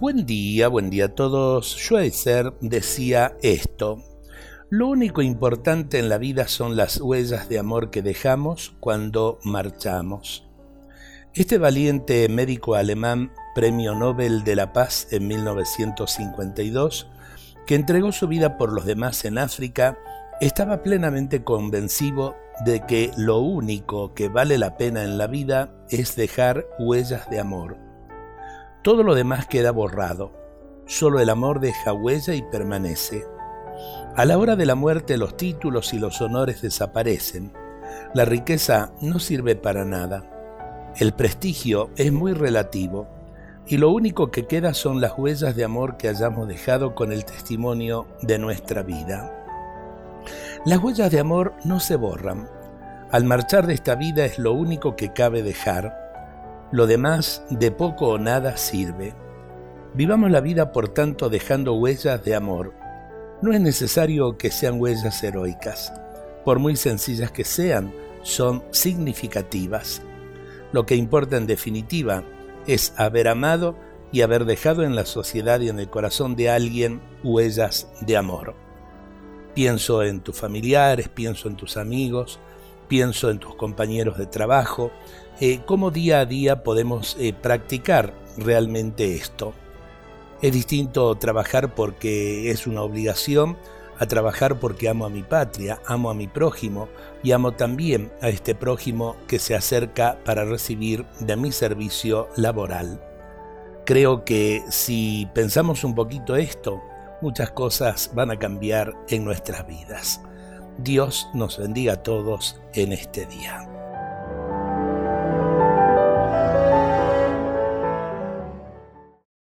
Buen día, buen día a todos. Schweitzer decía esto. Lo único importante en la vida son las huellas de amor que dejamos cuando marchamos. Este valiente médico alemán, Premio Nobel de la Paz en 1952, que entregó su vida por los demás en África, estaba plenamente convencido de que lo único que vale la pena en la vida es dejar huellas de amor. Todo lo demás queda borrado. Solo el amor deja huella y permanece. A la hora de la muerte los títulos y los honores desaparecen. La riqueza no sirve para nada. El prestigio es muy relativo y lo único que queda son las huellas de amor que hayamos dejado con el testimonio de nuestra vida. Las huellas de amor no se borran. Al marchar de esta vida es lo único que cabe dejar lo demás de poco o nada sirve. Vivamos la vida, por tanto, dejando huellas de amor. No es necesario que sean huellas heroicas. Por muy sencillas que sean, son significativas. Lo que importa en definitiva es haber amado y haber dejado en la sociedad y en el corazón de alguien huellas de amor. Pienso en tus familiares, pienso en tus amigos, pienso en tus compañeros de trabajo, eh, cómo día a día podemos eh, practicar realmente esto. Es distinto trabajar porque es una obligación a trabajar porque amo a mi patria, amo a mi prójimo y amo también a este prójimo que se acerca para recibir de mi servicio laboral. Creo que si pensamos un poquito esto, muchas cosas van a cambiar en nuestras vidas. Dios nos bendiga a todos en este día.